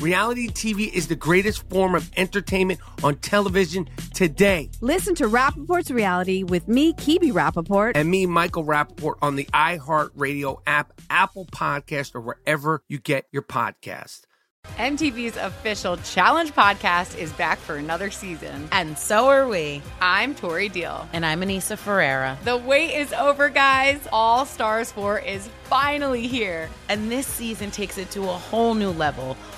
Reality TV is the greatest form of entertainment on television today. Listen to Rappaport's Reality with me, Kibi Rappaport. And me, Michael Rappaport, on the iHeartRadio app, Apple Podcast, or wherever you get your podcast. MTV's official Challenge podcast is back for another season. And so are we. I'm Tori Deal. And I'm Anissa Ferreira. The wait is over, guys. All Stars 4 is finally here. And this season takes it to a whole new level.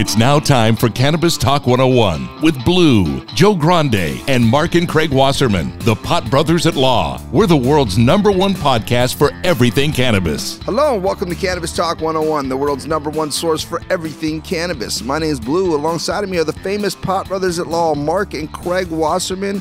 It's now time for Cannabis Talk 101 with Blue, Joe Grande, and Mark and Craig Wasserman, the Pot Brothers at Law. We're the world's number one podcast for everything cannabis. Hello and welcome to Cannabis Talk 101, the world's number one source for everything cannabis. My name is Blue. Alongside of me are the famous Pot Brothers at Law, Mark and Craig Wasserman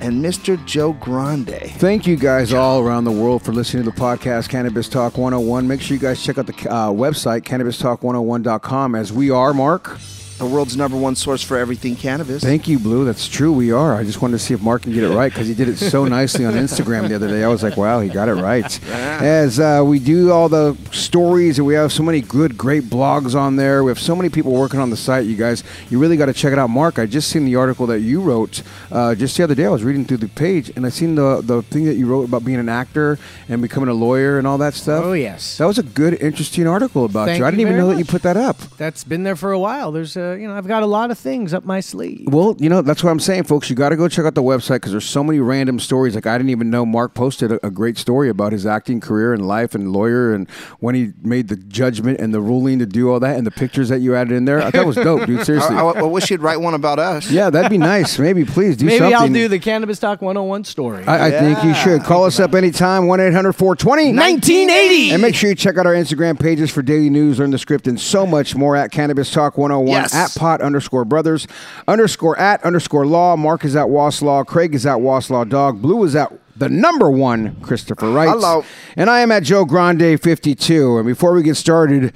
and Mr. Joe Grande. Thank you guys all around the world for listening to the podcast Cannabis Talk 101. Make sure you guys check out the uh, website cannabistalk101.com as we are, Mark. The world's number one source for everything cannabis. Thank you, Blue. That's true. We are. I just wanted to see if Mark can get it right because he did it so nicely on Instagram the other day. I was like, wow, he got it right. As uh, we do all the stories and we have so many good, great blogs on there. We have so many people working on the site, you guys. You really got to check it out. Mark, I just seen the article that you wrote uh, just the other day. I was reading through the page and I seen the, the thing that you wrote about being an actor and becoming a lawyer and all that stuff. Oh, yes. That was a good, interesting article about Thank you. I didn't you even very know that you put that up. That's been there for a while. There's, uh, you know, I've got a lot of things up my sleeve. Well, you know, that's what I'm saying, folks. You got to go check out the website because there's so many random stories. Like, I didn't even know Mark posted a, a great story about his acting career and life and lawyer and when he made the judgment and the ruling to do all that and the pictures that you added in there. I thought it was dope, dude. Seriously. I, I- I wish you'd write one about us. yeah, that'd be nice. Maybe, please do Maybe something. I'll do the Cannabis Talk 101 story. I, I think you should. Call us up anytime, 1 800 420 1980. And make sure you check out our Instagram pages for daily news, learn the script, and so much more at Cannabis Talk 101 Yes. At pot underscore brothers underscore at underscore law. Mark is at Waslaw. Craig is at Waslaw Dog. Blue is at the number one Christopher Wright. Hello. And I am at Joe Grande 52. And before we get started,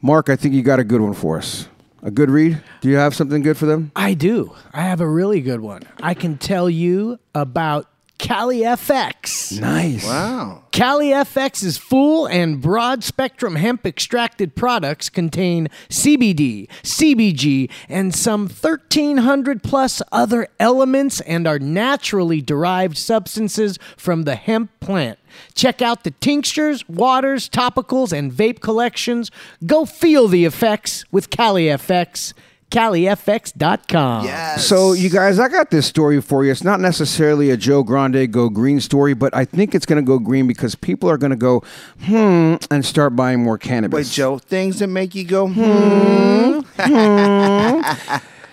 Mark, I think you got a good one for us. A good read? Do you have something good for them? I do. I have a really good one. I can tell you about Cali FX. Nice. Wow. Cali FX's full and broad spectrum hemp extracted products contain CBD, CBG, and some 1,300 plus other elements and are naturally derived substances from the hemp plant. Check out the tinctures, waters, topicals, and vape collections. Go feel the effects with Cali FX. CaliFX.com. Yes. So, you guys, I got this story for you. It's not necessarily a Joe Grande go green story, but I think it's going to go green because people are going to go, hmm, and start buying more cannabis. Wait, Joe, things that make you go, hmm.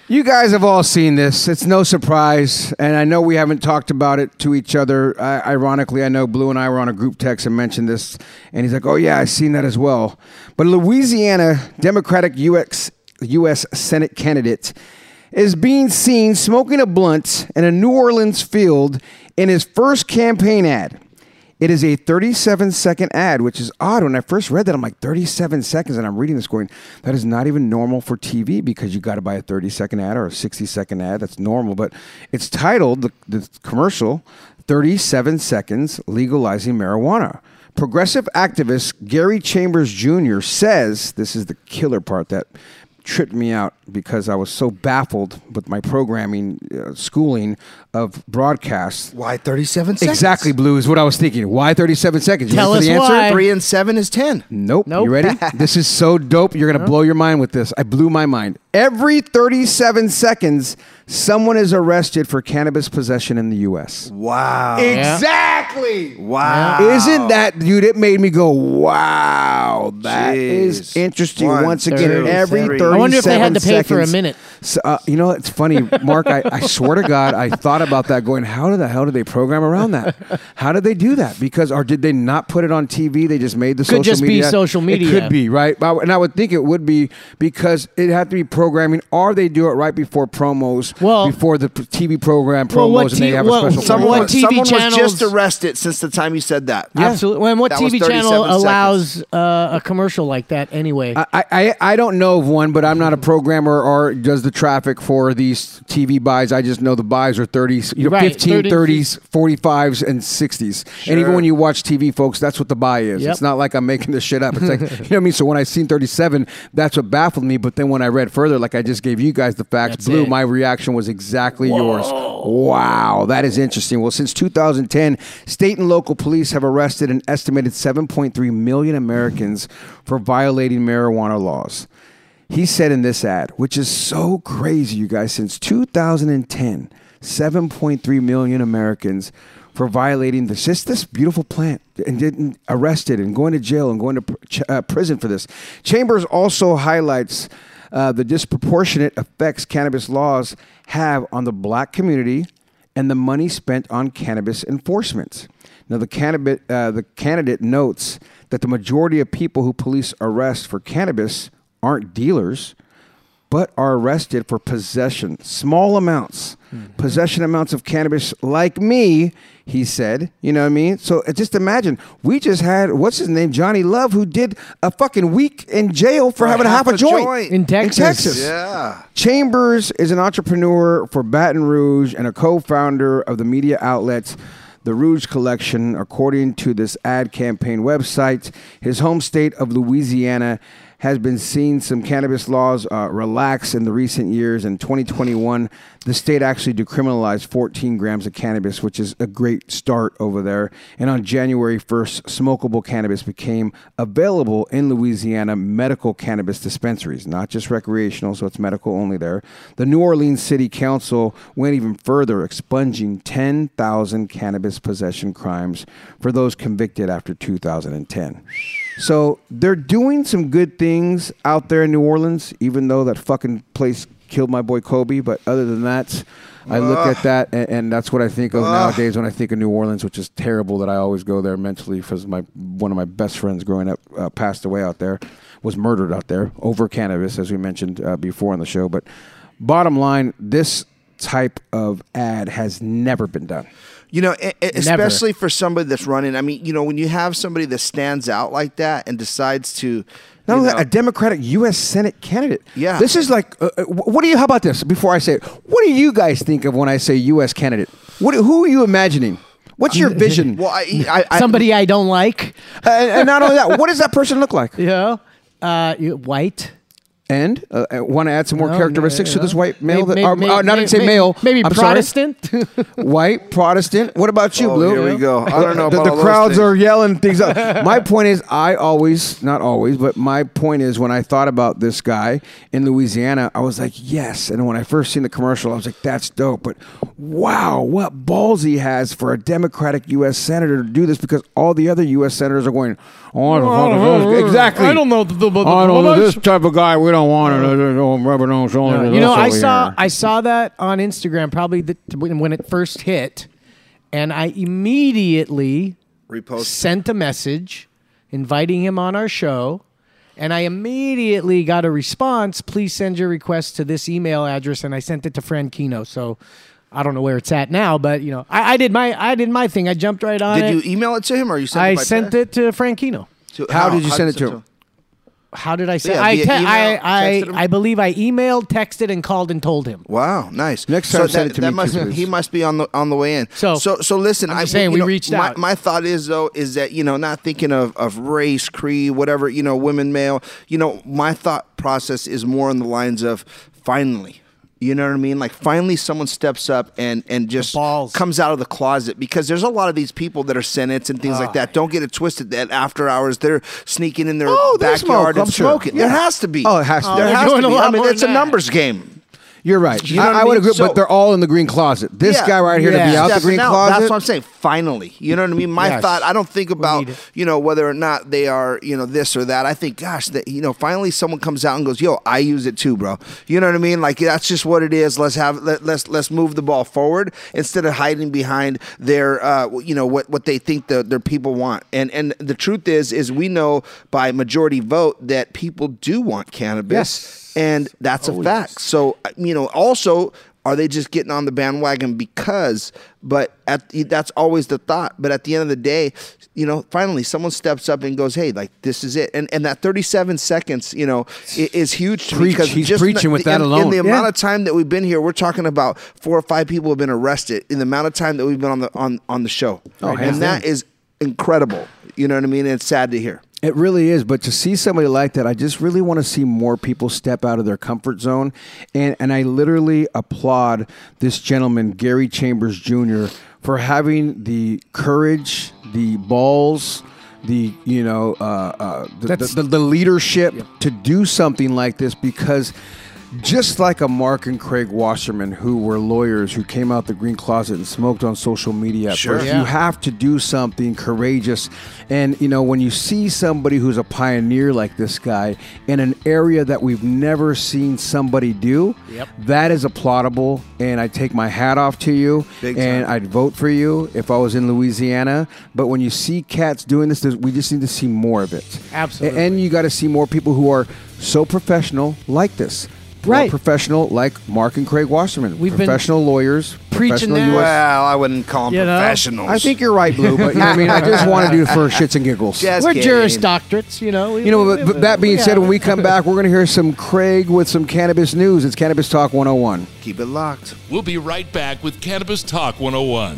You guys have all seen this. It's no surprise. And I know we haven't talked about it to each other. I, ironically, I know Blue and I were on a group text and mentioned this. And he's like, oh, yeah, I've seen that as well. But Louisiana Democratic UX, U.S. Senate candidate is being seen smoking a blunt in a New Orleans field in his first campaign ad. It is a 37 second ad, which is odd. When I first read that, I'm like, 37 seconds. And I'm reading this going, that is not even normal for TV because you got to buy a 30 second ad or a 60 second ad. That's normal. But it's titled, the, the commercial, 37 Seconds Legalizing Marijuana. Progressive activist Gary Chambers Jr. says, this is the killer part that tripped me out because I was so baffled with my programming, uh, schooling of broadcasts. Why 37 seconds? Exactly, Blue is what I was thinking. Why 37 seconds? You Tell ready us the answer? why. Three and seven is 10. Nope. Nope. You ready? this is so dope. You're going to blow your mind with this. I blew my mind. Every 37 seconds, someone is arrested for cannabis possession in the U.S. Wow. Exactly. Wow. Isn't that, dude? It made me go, wow. That is Jeez. interesting. One, Once again, two, every three. 37 I wonder if they had to pay for a seconds, minute. So, uh, you know, it's funny, Mark. I, I swear to God, I thought about that. Going, how the hell did they program around that? How did they do that? Because, or did they not put it on TV? They just made the social media. It Could social just be social media. It could be right, and I would think it would be because it had to be programming, or they do it right before promos. Well- before the TV program promos, Well, what and they have well, a special. some- program. what Someone, TV someone was just arrested since the time you said that. Yeah. Absolutely. And what That TV channel allows uh, a commercial like that anyway? I, I I don't know of one, but I'm not a programmer or does the traffic for these TV buys. I just know the buys are 30s, you know, Right, 15, 30s. 30s, 45s, and 60s. And even when you watch TV, folks, that's what the buy is. Yep. It's not like I'm making this shit up. It's like, you know what I mean? So when I seen 37, that's what baffled me. But then when I read further, like I just gave you guys the facts, That's Blue, it. my reaction was exactly yours. Wow, that is interesting. Well, since 2010, state and local police have arrested an estimated 7.3 million Americans for violating marijuana laws. He said in this ad, which is so crazy, you guys, since 2010, 7.3 million Americans for violating this just this beautiful plant and getting arrested and going to jail and going to pr- ch- uh, prison for this. Chambers also highlights uh, the disproportionate effects cannabis laws have on the black community and the money spent on cannabis enforcement. Now, the candidate, uh, the candidate notes that the majority of people who police arrest for cannabis aren't dealers, but are arrested for possession, small amounts, possession amounts of cannabis, like me, he said. You know what I mean? So uh, just imagine, we just had, what's his name, Johnny Love, who did a fucking week in jail for, having half, a joint. In Texas. Texas. Yeah. Chambers is an entrepreneur for Baton Rouge and a co-founder of the media outlets. The Rouge Collection. According to this ad campaign website, his home state of Louisiana has been seeing some cannabis laws uh, relax in the recent years. In 2021, the state actually decriminalized 14 grams of cannabis, which is a great start over there. And on January 1st, smokable cannabis became available in Louisiana medical cannabis dispensaries, not just recreational, so it's medical only there. The New Orleans City Council went even further, expunging 10,000 cannabis possession crimes for those convicted after 2010. So they're doing some good things out there in New Orleans, even though that fucking place killed my boy Kobe. But other than that, I look at that and, and that's what I think of nowadays when I think of New Orleans, which is terrible that I always go there mentally because my one of my best friends growing up uh, passed away out there, was murdered out there over cannabis, as we mentioned uh, before on the show. But bottom line, this type of ad has never been done. You know, especially for somebody that's running. I mean, you know, when you have somebody that stands out like that and decides to, Not only that, a Democratic U.S. Senate candidate. Yeah. This is like, uh, uh, what do you, how about this before I say it? What do you guys think of when I say U.S. candidate? What, who are you imagining? What's your vision? well, I, I, I, Somebody I don't like. and, and not only that, what does that person look like? Yeah, uh, white. And uh, want to add some more No, characteristics to no, this white male? May- that, may- or, may- uh, not may- to say may- male. Maybe I'm. Protestant. white Protestant. What about you, Oh, Blue? here we go. I don't know The, about the all crowds things. are yelling things up. my point is, I always, not always, but my point is, when I thought about this guy in Louisiana, I was like, yes. And when I first seen the commercial, I was like, that's dope. But wow, what balls he has for a Democratic U.S. senator to do this because all the other U.S. senators are going, oh, I don't know. exactly. I don't know the- the- the- I don't know this type of guy. We don't want it. Don't rub it on shoulders. you know, I saw here. I saw that on Instagram probably the, when when it first hit, and I immediately repost. sent a message inviting him on our show. And I immediately got a response. Please send your request to this email address, and I sent it to Frankino. So I don't know where it's at now, but you know, I, I did my I did my thing. I jumped right on Did it. you email it to him or you sent I it by sent text? it to Frankino. To- How did you send it to him? How did I say? Yeah, I, te- email, I? I I believe I emailed, texted, and called and told him. Wow, nice. Next so time, send that, it to that me must, too. He must be on the on the way in. So- so so listen. I'm I saying we know, reached my, out. My thought is though is that you know not thinking of of race, creed, whatever you know, women, male. You know, my thought process is more on the lines of finally. You know what I mean? Like finally, someone steps up and and just balls. comes out of the closet because there's a lot of these people that are senates and things Ah. like that. Don't get it twisted. That after hours they're sneaking in their Oh, they backyard smoke, and I'm sure. smoking. Yeah. There has to be. Oh, it has to be. There has doing to a be. lot I mean, it's a that. numbers game. You're right. You know I, I would mean? agree, So- but they're all in the green closet. This Yeah. guy right here to be out Yeah, the green closet. That's what I'm saying. Finally, you know what I mean. My Yes. thought. I don't think about you know whether or not they are you know this or that. I think, gosh, that you know, finally someone comes out and goes, "Yo, I use it too, bro." You know what I mean? Like that's just what it is. Let's have let, let's let's move the ball forward instead of hiding behind their uh, you know what what they think the, their people want. And and the truth is is we know by majority vote that people do want cannabis, Yes. And that's a fact. So uh, you know also. Are they just getting on the bandwagon because? But at that's always the thought. But at the end of the day, you know, finally someone steps up and goes, "Hey, like this is it." And and that 37 seconds, you know, is huge to Preach. because He's just preaching with in, that in alone. the Yeah. amount of time that we've been here, we're talking about four or five people have been arrested in the amount of time that we've been on the on on the show, Oh, and that is incredible. You know what I mean? And it's sad to hear. It really is, but to see somebody like that, I just really want to see more people step out of their comfort zone, and and I literally applaud this gentleman, Gary Chambers Jr., for having the courage, the balls, the you know uh, uh, the, the, the, the leadership to do something like this because. Just like a Mark and Craig Wasserman, who were lawyers who came out the green closet and smoked on social media, Sure. Yeah. you have to do something courageous. And, you know, when you see somebody who's a pioneer like this guy in an area that we've never seen somebody do, Yep. that is applaudable. And I take my hat off to you. Big and time. I'd vote for you if I was in Louisiana. But when you see cats doing this, we just need to see more of it. Absolutely. And you got to see more people who are so professional like this. More Right. professional like Mark and Craig Wasserman. We've been professional lawyers. preaching professional that. US Well, I wouldn't call them You know? professionals. I think you're right, Blue, but you know I mean? I just want to do it for shits and giggles. Just We're kidding. Juris Doctorates, you know. we- You know, we- but, but that being said, when we come back, we're going to hear some Craig with some cannabis news. It's Cannabis Talk 101. Keep it locked. We'll be right back with Cannabis Talk 101.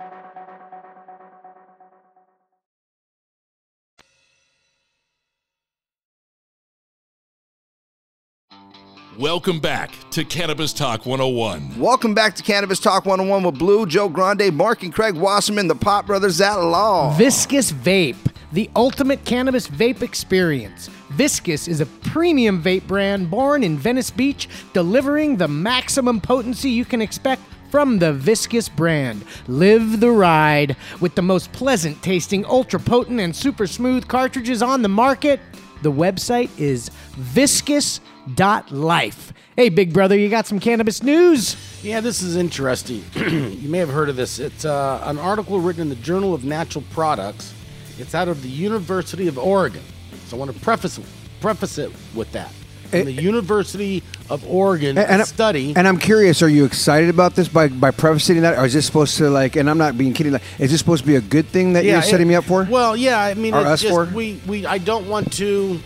Welcome back to Cannabis Talk 101. Welcome back to Cannabis Talk 101 with Blue, Joe Grande, Mark and Craig Wasserman, the Pot Brothers at Law. Viscous Vape, the ultimate cannabis vape experience. Viscous is a premium vape brand born in Venice Beach, delivering the maximum potency you can expect from the Viscous brand. Live the ride with the most pleasant tasting, ultra potent, and super smooth cartridges on the market. The website is viscous.life. Hey, big brother, you got some cannabis news? Yeah, this is interesting. you may have heard of this. It's uh, an article written in the Journal of Natural Products. It's out of the University of Oregon. So I want to preface preface it with that. Eh, In the University of Oregon And, study. And I'm curious, are you excited about this by, by prefacing that? Or is this supposed to, like, and I'm not being kidding, like, is this supposed to be a good thing that you're it- setting me up for? Well, yeah, I mean, Or it's us just, for? we we I don't want to.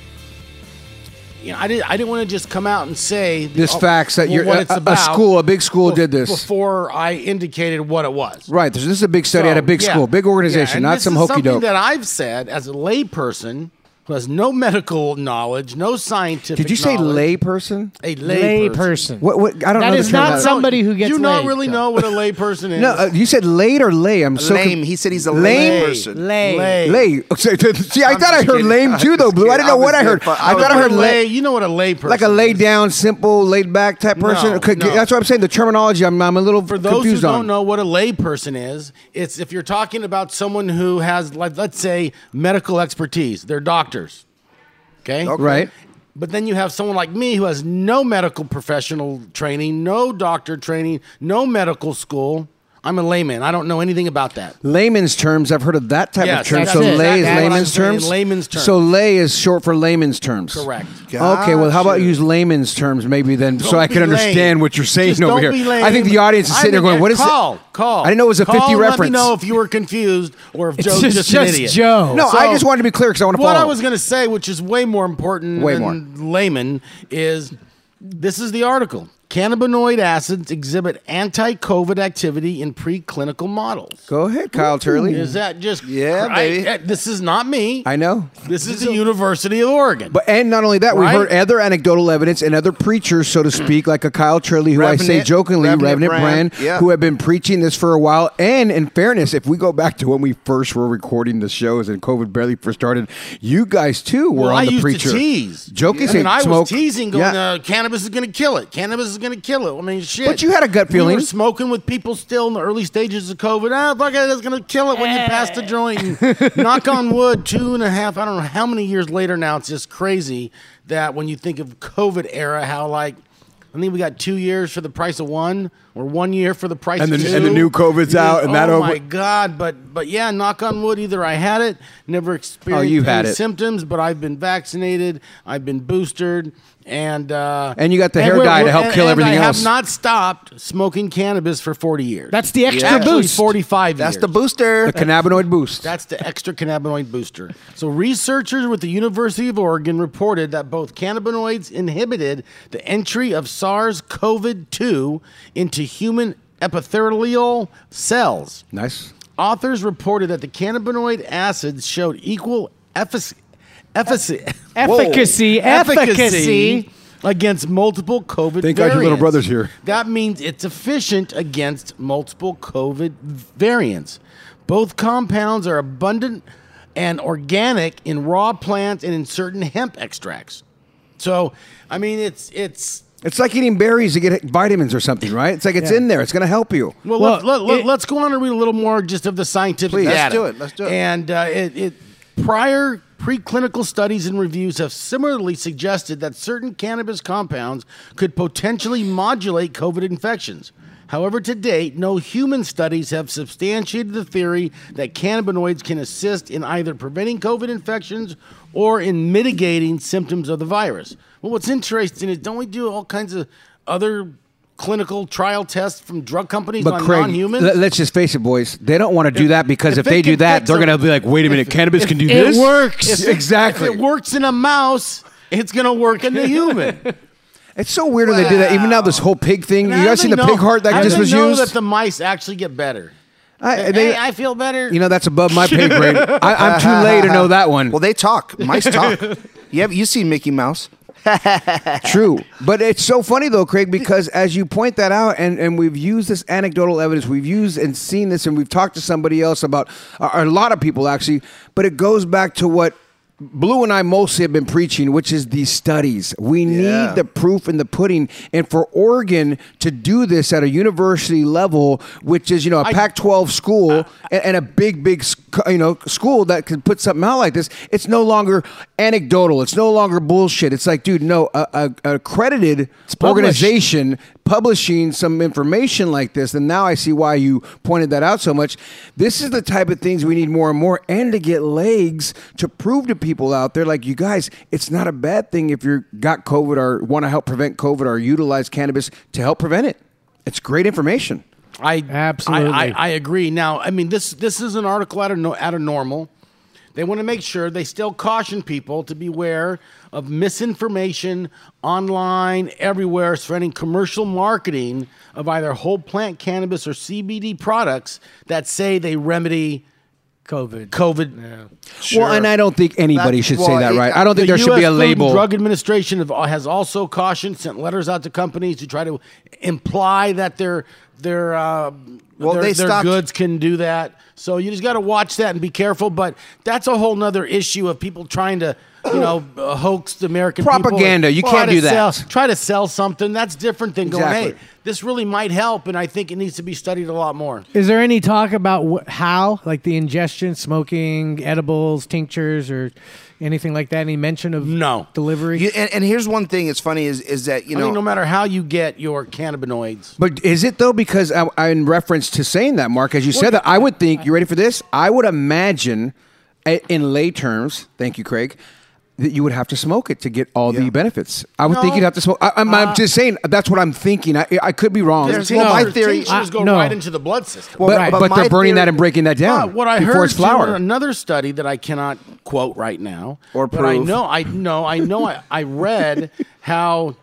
you know, I didn't. I didn't want to just come out and say This oh, facts that you're a, a- school, a big school bef- did this. before I indicated what it was. Right. This is a big study at a big yeah. school, big organization, and not some hokey something doke. that I've said as a layperson who has no medical knowledge, no scientific. Did you say knowledge. lay person? A lay person. What? What? I don't That know. is the term not somebody who gets Do you not laid. really know what a lay person is? No, uh, you said late or lay. I'm so Lame. con- He said he's a lame lame person. Lay. Lay. Lay. Okay, See, I I'm thought I heard kidding. lame I'm too, though, Blue. I kidding. didn't know I what I heard. I I thought I heard lay. lay. You know what a lay person is. Like a lay down, simple, laid back type person. No, Okay, no. That's what I'm saying. The terminology, I'm, I'm a little For those who don't know what a lay person is, it's if you're talking about someone who has, like, let's say, medical expertise. They're doctors. Okay. Right. But then you have someone like me who has no medical professional training, no doctor training, no medical school. I'm a layman. I don't know anything about that. Layman's terms, I've heard of that type Yes, of term. So it. lay is That's I'm layman's terms. layman's terms. So lay is short for layman's terms. Correct. Okay, well, how about use layman's terms maybe then, so Don't I be can understand lame. what you're saying Just over here. I think the audience is sitting there going, "What is call, it?" Call. I didn't know it was a 50 Call and reference. Let me know if you were confused or if Joe's just- just, an idiot. Joe. No, I just wanted to be clear because I want to What follow. I was going to say, which is way more important Way than layman, is this is the article. Cannabinoid acids exhibit anti-COVID activity in preclinical models. Go ahead, Kyle Turley. Is that just Yeah, I- baby. uh, this is not me. I know. This is the University of Oregon. But and not only that, we've heard other anecdotal evidence and other preachers, so to speak, like a Kyle Turley, who I say jokingly, Revenant Revenant, Brand, Brand, yeah. who have been preaching this for a while. And in fairness, if we go back to when we first were recording the shows and COVID barely first started, you guys too were well, on I the preacher. to tease. Joking, I mean, I was teasing, going, Yeah. uh, "Cannabis is going to kill it. Cannabis is going to kill it." I mean, shit. But you had a gut We feeling. were smoking with people still in the early stages of COVID. Ah, fuck it, it's going to kill it when you pass the joint. Knock on wood, two and a half. I don't know how many years later now. It's just crazy that when you think of COVID era, how like. I think we got two years for the price of one, or one year for the price And of the- two. and the new COVID's Yeah, out, and oh that over- my god! But but yeah, knock on wood. Either I had it, never experienced Oh, you've had it. symptoms, but I've been vaccinated, I've been boosted, and uh, And you got the hair dye to help and- kill and everything I else. have not stopped smoking cannabis for forty years. That's the extra Actually, boost. Forty-five. That's years. the booster. the cannabinoid boost. That's the extra cannabinoid booster. So, researchers with the University of Oregon reported that both cannabinoids inhibited the entry of SARS CoV 2 into human epithelial cells. nice. Authors reported that the cannabinoid acids showed equal efficacy, efficacy, Efficacy, efficacy. against multiple COVID Thank God your little variants. brother's here. That means it's efficient against multiple COVID variants. Both compounds are abundant and organic in raw plants and in certain hemp extracts. So, I mean, it's it's It's like eating berries to get vitamins or something, right? It's like it's in there. It's going to help you. Well, Well, let, let, let, it- let's go on and read a little more just of the scientific Please. Let's data. do it. Let's do it. And uh, it, it prior preclinical studies and reviews have similarly suggested that certain cannabis compounds could potentially modulate COVID infections. However, to date, no human studies have substantiated the theory that cannabinoids can assist in either preventing COVID infections or in mitigating symptoms of the virus. Well, what's interesting is don't we do all kinds of other clinical trial tests from drug companies But on Craig, non-humans? let, us just face it, boys. They don't want to do that because if if, it they do that, they're going to be like, "Wait a minute, cannabis can do this? it works. If exactly. If it works in a mouse, it's going to work in the human. It's so weird when they do that. Even now, this whole pig thing. And You guys seen the know- pig heart that how just they was know used? that the mice actually get better. I, hey, I feel better. you know, that's above my pay grade. I, I'm too late to know that one. Well, they talk. Mice talk. you have you seen Mickey Mouse? True. But it's so funny though, Craig, because as you point that out, and, and we've used this anecdotal evidence, we've used and seen this, and we've talked to somebody else about, a lot of people actually, but it goes back to what Blue and I mostly have been preaching, which is these studies. We Yeah. need the proof in the pudding. And for Oregon to do this at a university level, which is, you know, a Pac 12 school and, and a big, big, you know, school that can put something out like this, it's no longer anecdotal. It's no longer bullshit. It's like, dude, no, a, a accredited organization publishing some information like this. And now I see why you pointed that out so much. This is the type of things we need more and more, and to get legs to prove to people out there, like you guys, it's not a bad thing if you're got COVID or want to help prevent COVID or utilize cannabis to help prevent it. It's great information. I Absolutely. I, I, I agree. Now, I mean this this is an article out of no, out of normal. They want to make sure they still caution people to beware of misinformation online, everywhere, spreading commercial marketing of either whole plant cannabis or CBD products that say they remedy COVID. COVID. yeah Well, and I don't think anybody That's- should well, say that, right? I don't think the there should be a Food label. And Drug Administration have, has also cautioned, sent letters out to companies to try to imply that their their uh, Well, their, they their stopped- goods can do that. So you just got to watch that and be careful. But that's a whole nother issue of people trying to. You know, uh, hoax the American people. Propaganda. You Try can't do that. sell- try to sell something. That's different than going, Exactly. hey, this really might help. And I think it needs to be studied a lot more. Is there any talk about wh- how, like the ingestion, smoking, edibles, tinctures, or anything like that? Any mention of no delivery? You, and, and here's one thing. It's funny is is that you I know mean, no matter how you get your cannabinoids, But is it though? Because I, I, in reference to saying that, Mark, as you said that, I would think you ready for this. I would imagine, a- in lay terms, thank you, Craig, that you would have to smoke it to get all the benefits. I would think you'd have to smoke. I, I'm, Uh, I'm just saying that's what I'm thinking. I, I could be wrong. There's well, my theory- tinctures go no. right into the blood system. Well, but, right. but, but they're burning that and breaking that down Uh, what I before heard it's flour. another study that I cannot quote right now, Or but I prove. know, I know, I know, I, I read how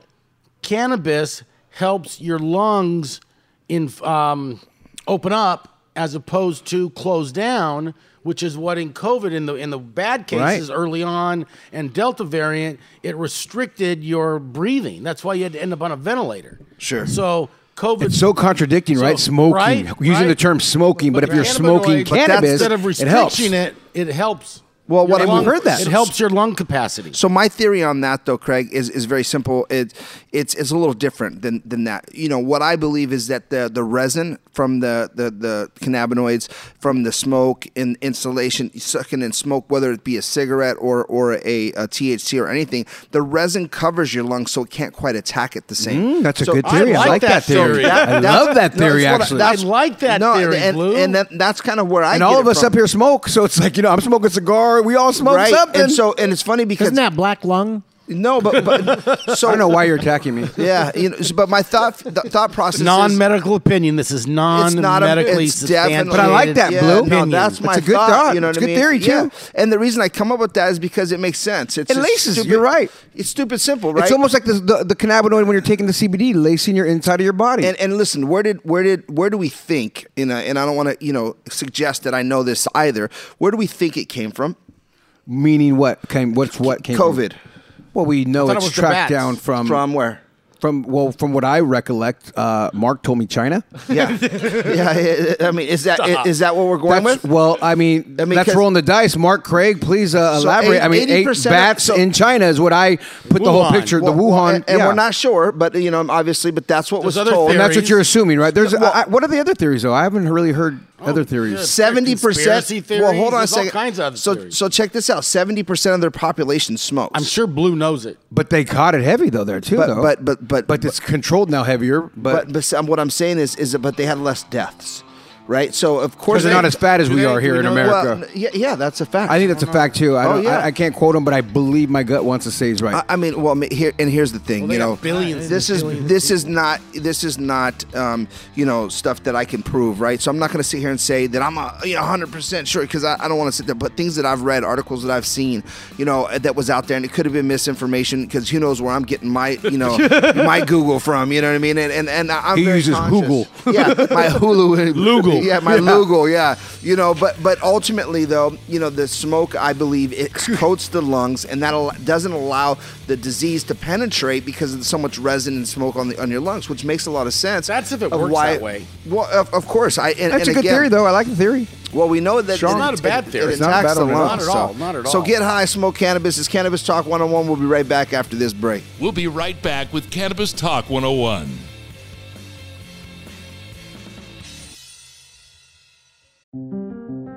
cannabis helps your lungs in um, open up as opposed to close down, which is what in COVID in the in the bad cases Right. early on and Delta variant, it restricted your breathing. That's why you had to end up on a ventilator. Sure. So COVID. It's so contradicting, So- right? Smoking, right, using the term smoking, but, if you're smoking cannabis, instead of it helps. it, it helps. Well, what I- lung- we've heard that. it helps your lung capacity. So my theory on that, though, Craig, is, is very simple. It, it's it's a little different than, than that. You know, what I believe is that the the resin from the the, the cannabinoids from the smoke in insulation, sucking in smoke, whether it be a cigarette or or a, a THC or anything, the resin covers your lungs, so it can't quite attack it the same. Mm, that's a So good theory. I like like that that theory. theory. I love that no, theory. that's what I- actually, that's- I like that no, theory, and, Blue. and that, that's kind of where I and get all it of us from. up here smoke, so it's like you know I'm smoking a cigar. We all smoke right? something. And so and it's funny because Isn't that black lung? no, but, but so I don't know why you're attacking me. Yeah, you know, but my thought th- thought process non-medical opinion. This is It's not non-medically it's definitely- But I like that, Yeah, Blue. No, that's my It's a good thought. thought. You know It's what a I good mean? theory, Yeah. too. And the reason I come up with that is because it makes sense. It's It laces. Stupid, You're right. It's stupid simple, right? It's almost like the, the the cannabinoid when you're taking the CBD, lacing your inside of your body. And, and listen, where did where did where do we think? You know, and I don't want to you know suggest that I know this either. Where do we think it came from? Meaning what came? What's what came? from? COVID. Well, we know thought it it's was the tracked bats. down from From where? from well from what I recollect. Uh, Mark told me China. Yeah, yeah. yeah, I mean, is that is that what we're going That's, with? well, I mean, I mean, that's 'cause- rolling the dice. Mark Craig, please uh, So elaborate. eight- I mean, eight 80% of- bats so- in China is what I put the whole Wuhan. picture. Well, the well, Wuhan, and, and yeah. we're not sure, but you know, obviously, but that's what There's was other told. And that's what theories. you're assuming, right? There's Well, I, what are the other theories though? I haven't really heard Oh, other theories. Seventy percent. Well, hold on a theories, there's all second. kinds of so, theories. so check this out. Seventy percent of their population smokes. I'm sure Blue knows it. But they caught it heavy though there too, But- though. but- but- but- but it's controlled now heavier. But, But, but some- what I'm saying is, is that, but they had less deaths, right? So of course they're not as fat as we they- are here we in America. Well, yeah, yeah, that's a fact. I think that's a fact too. I Oh, don't. yeah. I, I can't quote him, but I believe my gut wants to say he's right. I, I mean, well, ma- here and here's the thing. Well, you know, billions this is billions. this is not this is not um, you know stuff that I can prove, right? So I'm not going to sit here and say that I'm a you know 100 percent sure because I, I don't want to sit there. But things that I've read, articles that I've seen, you know, that was out there, and it could have been misinformation because who knows where I'm getting my you know my Google from. You know what I mean? And and, and I'm He very uses conscious. Google. Yeah, my Hulu. Lugal. Yeah, my Lugal. Yeah, you know, but but ultimately though, you know, the smoke I believe it coats the lungs, and that al- doesn't allow the disease to penetrate because of so much resin and smoke on the on your lungs, which makes a lot of sense. That's if it of works why- that way. Well, of, of course, I. And, that's and a good again, theory, though. I like the theory. Well, we know that Sure. It's not a bad theory. It It's not a bad the at all. lungs. Not at all, so- not at So get high, smoke cannabis. It's Cannabis Talk 101. We'll be right back after this break. We'll be right back with Cannabis Talk 101.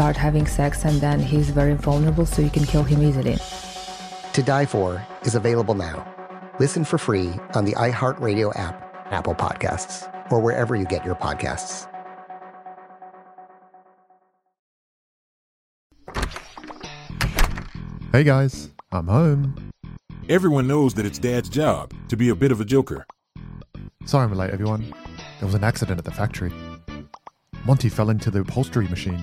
start having sex, and then he's very vulnerable, so you can kill him easily. To Die For is available now. Listen for free on the iHeartRadio app, Apple Podcasts, or wherever you get your podcasts. Hey guys, I'm home. Everyone knows that it's Dad's job to be a bit of a joker. Sorry I'm late, everyone. There was an accident at the factory. Monty fell into the upholstery machine.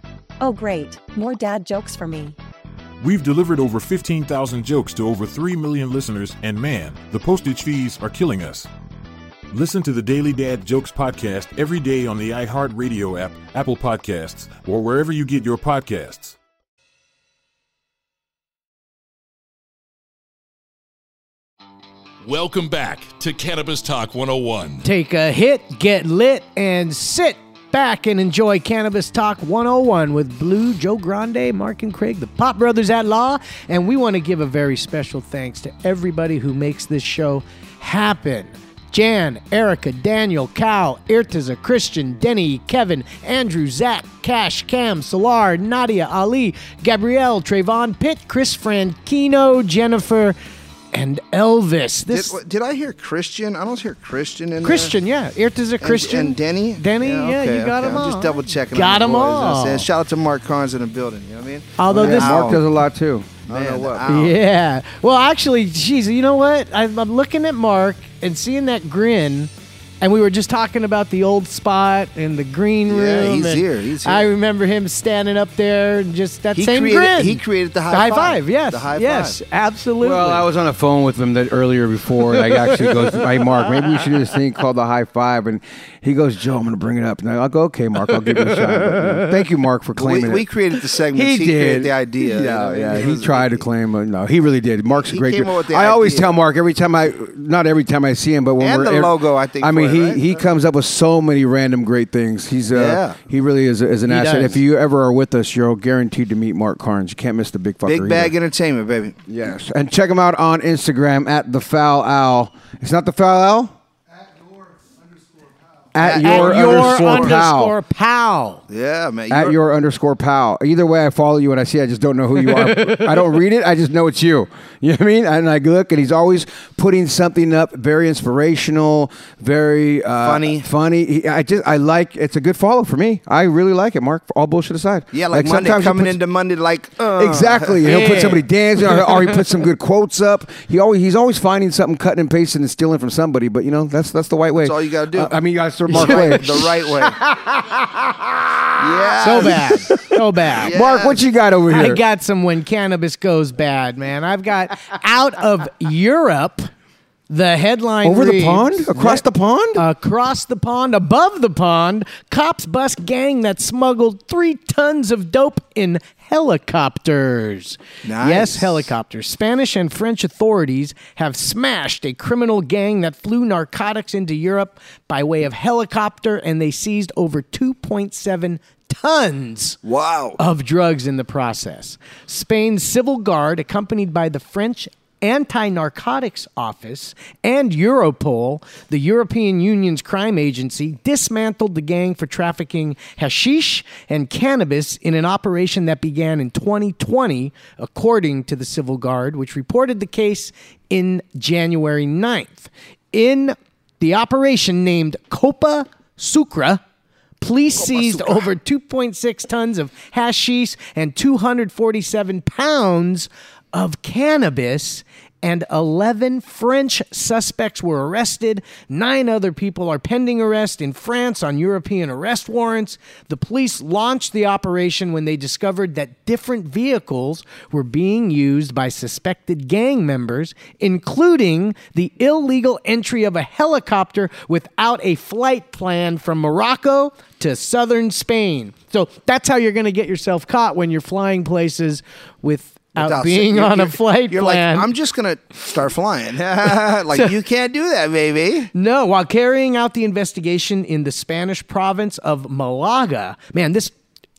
Oh, great. More dad jokes for me. We've delivered over 15,000 jokes to over 3 million listeners, and man, the postage fees are killing us. Listen to the Daily Dad Jokes podcast every day on the iHeartRadio app, Apple Podcasts, or wherever you get your podcasts. Welcome back to Cannabis Talk 101. Take a hit, get lit, and sit back and enjoy Cannabis Talk 101 with Blue, Joe Grande, Mark and Craig, the Pot Brothers at Law. And we want to give a very special thanks to everybody who makes this show happen. Jan, Erica, Daniel, Cal, Irtaza, Christian, Denny, Kevin, Andrew, Zach, Cash, Cam, Solar, Nadia, Ali, Gabrielle, Trayvon, Pitt, Chris Frankino, Jennifer, and Elvis. This Did, did I hear Christian? I don't hear Christian in Christian, yeah. Irtaza, there. Christian. And, and Denny? Denny, yeah, okay, you got okay. them I'm all. just double checking. Got on them the boys, you know all. Shout out to Mark Carnes in the building. You know what I mean? Although Man, this- ow. Mark does a lot too. Man, I don't know what. ow. Yeah. Well, actually, geez, you know what? I'm, I'm looking at Mark and seeing that grin, and we were just talking about the old spot and the green room. Yeah, he's and here, he's here. I remember him standing up there and just that He same created- grin. he created the high five. five. Yes. The high yes. five. Absolutely. Well, I was on a phone with him that earlier before. I actually goes, "Hey, Mark, maybe we should do this thing called the high five. And he goes, "Joe, I'm going to bring it up." And I'll go, "Okay, Mark, I'll give it a shot." But, uh, thank you, Mark, for We, claiming we it. created the segment. He, He, did created the idea. you Yeah, yeah. He was- tried to claim, but no, he really did. Mark's a great. came dude. up with the I always tell Mark every time I, not every time I see him, but when And we're the ev- logo, I think, I mean, for it, he right? he comes up with so many random great things. He's uh, Yeah. he really is, is an He asset. does. If you ever are with us, you're guaranteed to meet Mark Carnes. You can't miss the big fucker. Big Bag either. Entertainment, baby. Yes, and check him out on Instagram at the Foul Owl. It's not the Foul Owl. At your, underscore, pal. At your underscore pal. pal. Yeah, man. At You're- your underscore pal. Either way, I follow you and I see. I just don't know who you are. I don't read it. I just know it's you. You know what I mean? And I look, and he's always putting something up, very inspirational, very uh, Funny. Funny. He, I just, I like. It's a good follow for me. I really like it, Mark. All bullshit aside. yeah, like, Monday sometimes coming puts- into Monday, like uh, Exactly. He'll put somebody dancing, or, or he puts some good quotes up. He always he's always finding something, cutting and pasting, and stealing from somebody. But you know that's that's the white way. That's all you gotta do. Uh, I mean, you got to Mark the way. the right way. yeah. So bad. So bad. Mark, what you got over here? I got some when cannabis goes bad, man. I've got out of Europe. The headline Over the pond? Across the pond? Across the pond, above the pond, cops bust gang that smuggled three tons of dope in helicopters. Nice. Yes, helicopters. Spanish and French authorities have smashed a criminal gang that flew narcotics into Europe by way of helicopter, and they seized over 2.7 tons wow. of drugs in the process. Spain's civil guard, accompanied by the French Anti Narcotics Office and Europol, the European Union's crime agency, dismantled the gang for trafficking hashish and cannabis in an operation that began in 2020, according to the Civil Guard, which reported the case in January 9th. In the operation named Copa Sucra, Police seized over 2.6 tons of hashish and 247 pounds of cannabis. And 11 French suspects were arrested. Nine other people are pending arrest in France on European arrest warrants. The police launched the operation when they discovered that different vehicles were being used by suspected gang members, including the illegal entry of a helicopter without a flight plan from Morocco to southern Spain. So that's how you're going to get yourself caught when you're flying places without Without being saying- on a you're- flight You're plan. like, I'm just gonna start flying. like So- you can't do that, baby. No, while carrying out the investigation in the Spanish province of Malaga, man, this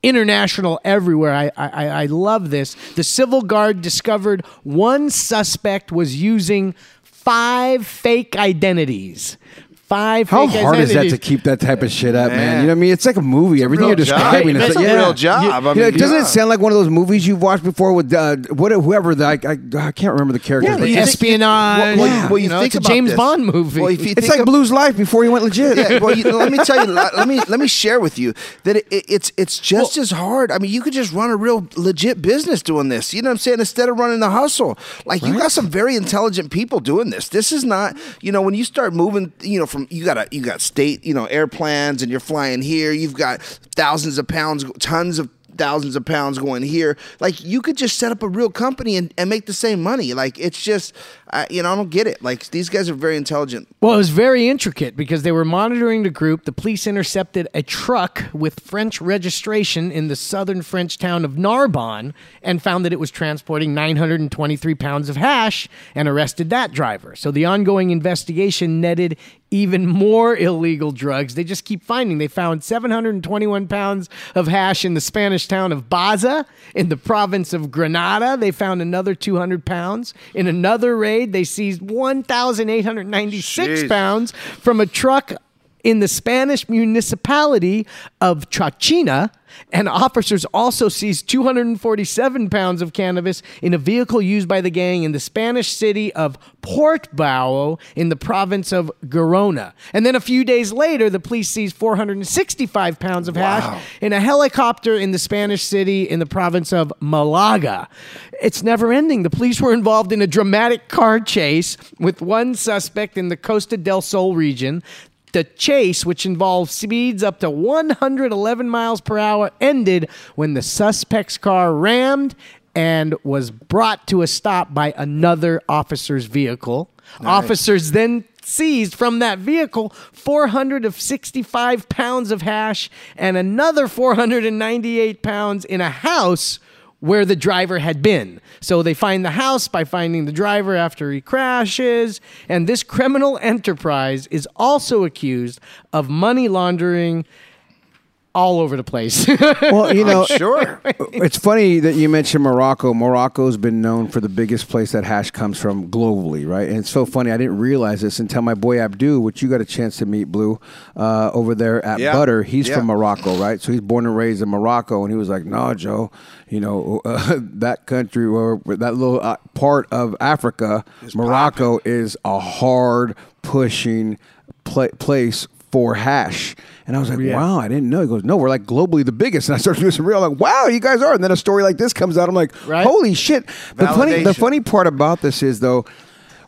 international everywhere. I, I I love this. The civil guard discovered one suspect was using five fake identities. Five. How fake hard is that to keep that type of shit up, man? Man. You know what I mean? It's like a movie. Everything real you're describing, It's it's a yeah. real job. You- I you know, mean, doesn't yeah. it sound like one of those movies you've watched before with uh, what, whoever? The, I, I, I can't remember the character. Yeah, the it's- espionage. Well, yeah, well, you you know, think it's a James this. Bond movie. Well, if you It's think like of- Blue's life before he went legit. yeah, well, you, let me tell you. Let let me let me share with you that it, it- it's it's just as hard. I mean, you could just run a real legit business doing this. You know what I'm saying? Instead of running the hustle, like you got some very intelligent people doing this. This is not, you know, when you start moving, you know, from you got a you got state, you know, airplanes, and you're flying here. You've got thousands of pounds, tons of thousands of pounds going here. Like you could just set up a real company and, and make the same money. Like it's just, uh, you know, I don't get it. Like these guys are very intelligent. Well, it was very intricate because they were monitoring the group. The police intercepted a truck with French registration in the southern French town of Narbonne and found that it was transporting 923 pounds of hash and arrested that driver. So the ongoing investigation netted even more illegal drugs. They just keep finding. They found 721 pounds of hash in the Spanish town of Baza in the province of Granada. They found another 200 pounds. In another raid, they seized 1,896 Jeez. pounds from a truck in the Spanish municipality of Chachina. And officers also seized 247 pounds of cannabis in a vehicle used by the gang in the Spanish city of Portbou in the province of Girona. And then a few days later, the police seized 465 pounds of hash in a helicopter in the Spanish city in the province of Malaga. It's never ending. The police were involved in a dramatic car chase with one suspect in the Costa del Sol region. The chase, which involved speeds up to 111 miles per hour, ended when the suspect's car rammed and was brought to a stop by another officer's vehicle. Officers then seized from that vehicle 465 pounds of hash and another 498 pounds in a house where the driver had been. So they find the house by finding the driver after he crashes. And this criminal enterprise is also accused of money laundering all over the place. Well, you know, sure. it's funny that you mentioned Morocco. Morocco's been known for the biggest place that hash comes from globally, right? And it's so funny. I didn't realize this until my boy Abdu, which you got a chance to meet, Blue, uh, over there at Yeah. Butter. He's Yeah. from Morocco, right? So he's born and raised in Morocco, and he was like, "No, Joe, you know uh, that country or that little uh, part of Africa, Morocco is a hard pushing pla place." For hash, and I was like, Yeah. "Wow, I didn't know." He goes, "No, we're like globally the biggest." And I started doing some real, like, "Wow, you guys are." And then a story like this comes out. I'm like, Right. "Holy shit!" The funny, the funny part about this is though,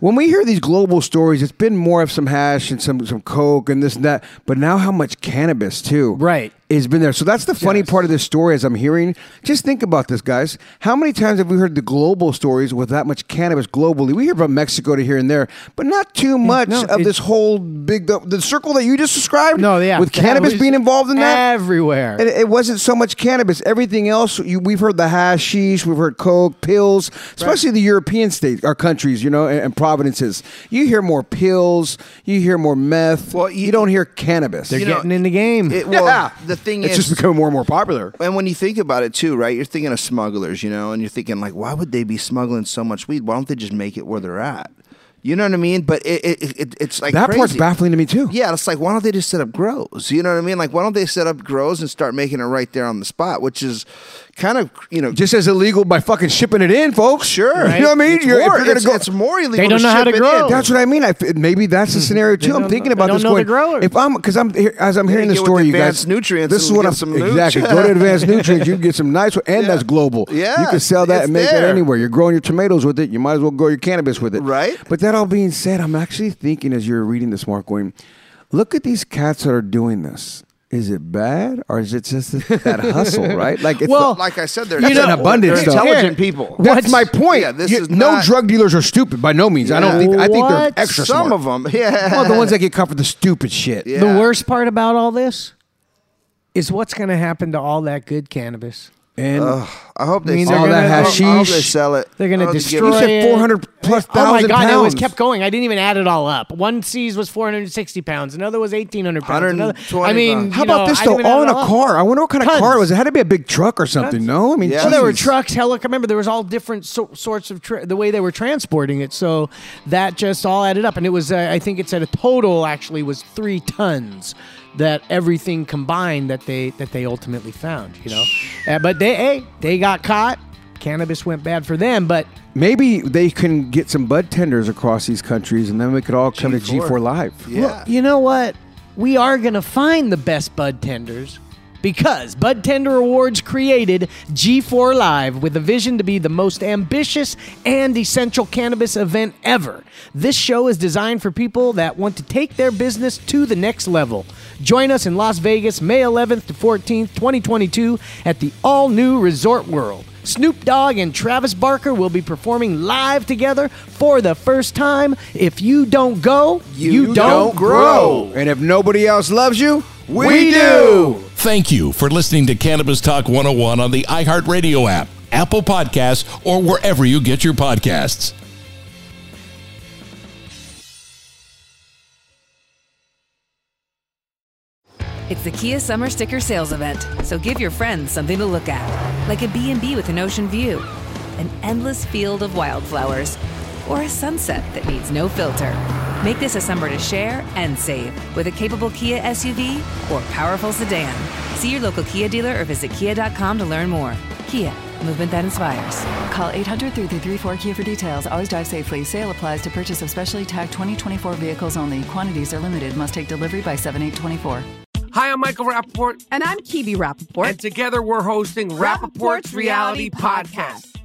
when we hear these global stories, it's been more of some hash and some some coke and this and that, but now how much cannabis too, Right. Has been there. So that's the funny part of this story as I'm hearing. Just think about this, guys. How many times have we heard the global stories with that much cannabis globally? We hear from Mexico to here and there, but not too much no, of this whole big the, the circle that you just described. No, yeah. with cannabis being involved in that everywhere. and it wasn't so much cannabis. Everything else, you, we've heard the hashish, we've heard coke, pills, especially the European states, our countries, you know, and, and provinces. You hear more pills, you hear more meth. Well, Well, you- you, don't hear cannabis. They're you know, getting in the game. It, well, the thing it's is, just becoming more and more popular. And when you think about it too, right? You're thinking of smugglers, you know, and you're thinking like, why would they be smuggling so much weed? Why don't they just make it where they're at? You know what I mean? But it, it, it it's like that part's baffling to me too. Yeah, it's like why don't they just set up grows? You know what I mean? Like why don't they set up grows and start making it right there on the spot? Which is kind of you know just as illegal by fucking shipping it in, folks. Sure, you know what I mean. It's You're- more, you're gonna it's, go- it's more illegal. to ship it in. That's what I mean. I f maybe that's the scenario too. I'm thinking about they this. don't know the going. If I'm because I'm here- as I'm hearing the story, you Advanced guys. Nutrients This is what I'm some exactly. Go to Advanced Nutrients. You can get some nice, and that's global. Yeah, you can sell that and make that anywhere. You're growing your tomatoes with it. You might as well grow your cannabis with it. Right. But that all being said, I'm actually thinking as you're reading this, Mark, going, look at these cats that are doing this. Is it bad or is it just that hustle, right? Like, it's Well, like I said, they're that's an abundance. they're stuff. intelligent people. That's my point. Yeah, this You- is no not- drug dealers are stupid by no means. I don't think. I think they're What? extra Some smart. of them, yeah. Well, the ones that get caught for the stupid shit. The worst part about all this is what's going to happen to all that good cannabis. And Ugh, I hope they I mean, sell they're gonna- I I hope they hashish. sell it. They're gonna hope they give destroy it- said it. 400 plus Oh my thousand god! It was pounds. kept going. I didn't even add it all up. One C's was 460 pounds. Another was 1800 pounds. Another, 120 I mean, pounds. How you know, about this I though? didn't even All in it a up. car. I wonder what kind of Tons. car it was. It had to be a big truck or something. No, I mean, Well, there were Jesus. trucks. Hell, look, I remember there was all different so- sorts of tra- the way they were transporting it. So that just all added up, and it was. Uh, I think it said a total actually was three tons. That everything combined that they that they ultimately found. You know, uh, but they hey they got caught. Cannabis went bad for them, but Maybe they can get some bud tenders across these countries, and then we could all come to G4 Live. Well, you know what? We are going to find the best bud tenders because Bud Tender Awards created G4 Live with a vision to be the most ambitious and essential cannabis event ever. This show is designed for people that want to take their business to the next level. Join us in Las Vegas, May 11th to 14th, 2022, at the all new Resort World. Snoop Dogg and Travis Barker will be performing live together for the first time. If you don't go, you, don't, grow. And if nobody else loves you, we, do. Thank you for listening to Cannabis Talk 101 on the iHeartRadio app, Apple Podcasts, or wherever you get your podcasts. It's the Kia Summer Sticker Sales Event, so give your friends something to look at, like a B&B with an ocean view, an endless field of wildflowers, or a sunset that needs no filter. Make this a summer to share and save with a capable Kia SUV or powerful sedan. See your local Kia dealer or visit kia.com to learn more. Kia, movement that inspires. Call 800 334 Kia for details. Always drive safely. Sale applies to purchase of specially tagged 2024 vehicles only. Quantities are limited. Must take delivery by 7824. Hi, I'm Michael Rapaport. And I'm Kebe Rapaport. And together we're hosting Rapaport's Reality Podcast.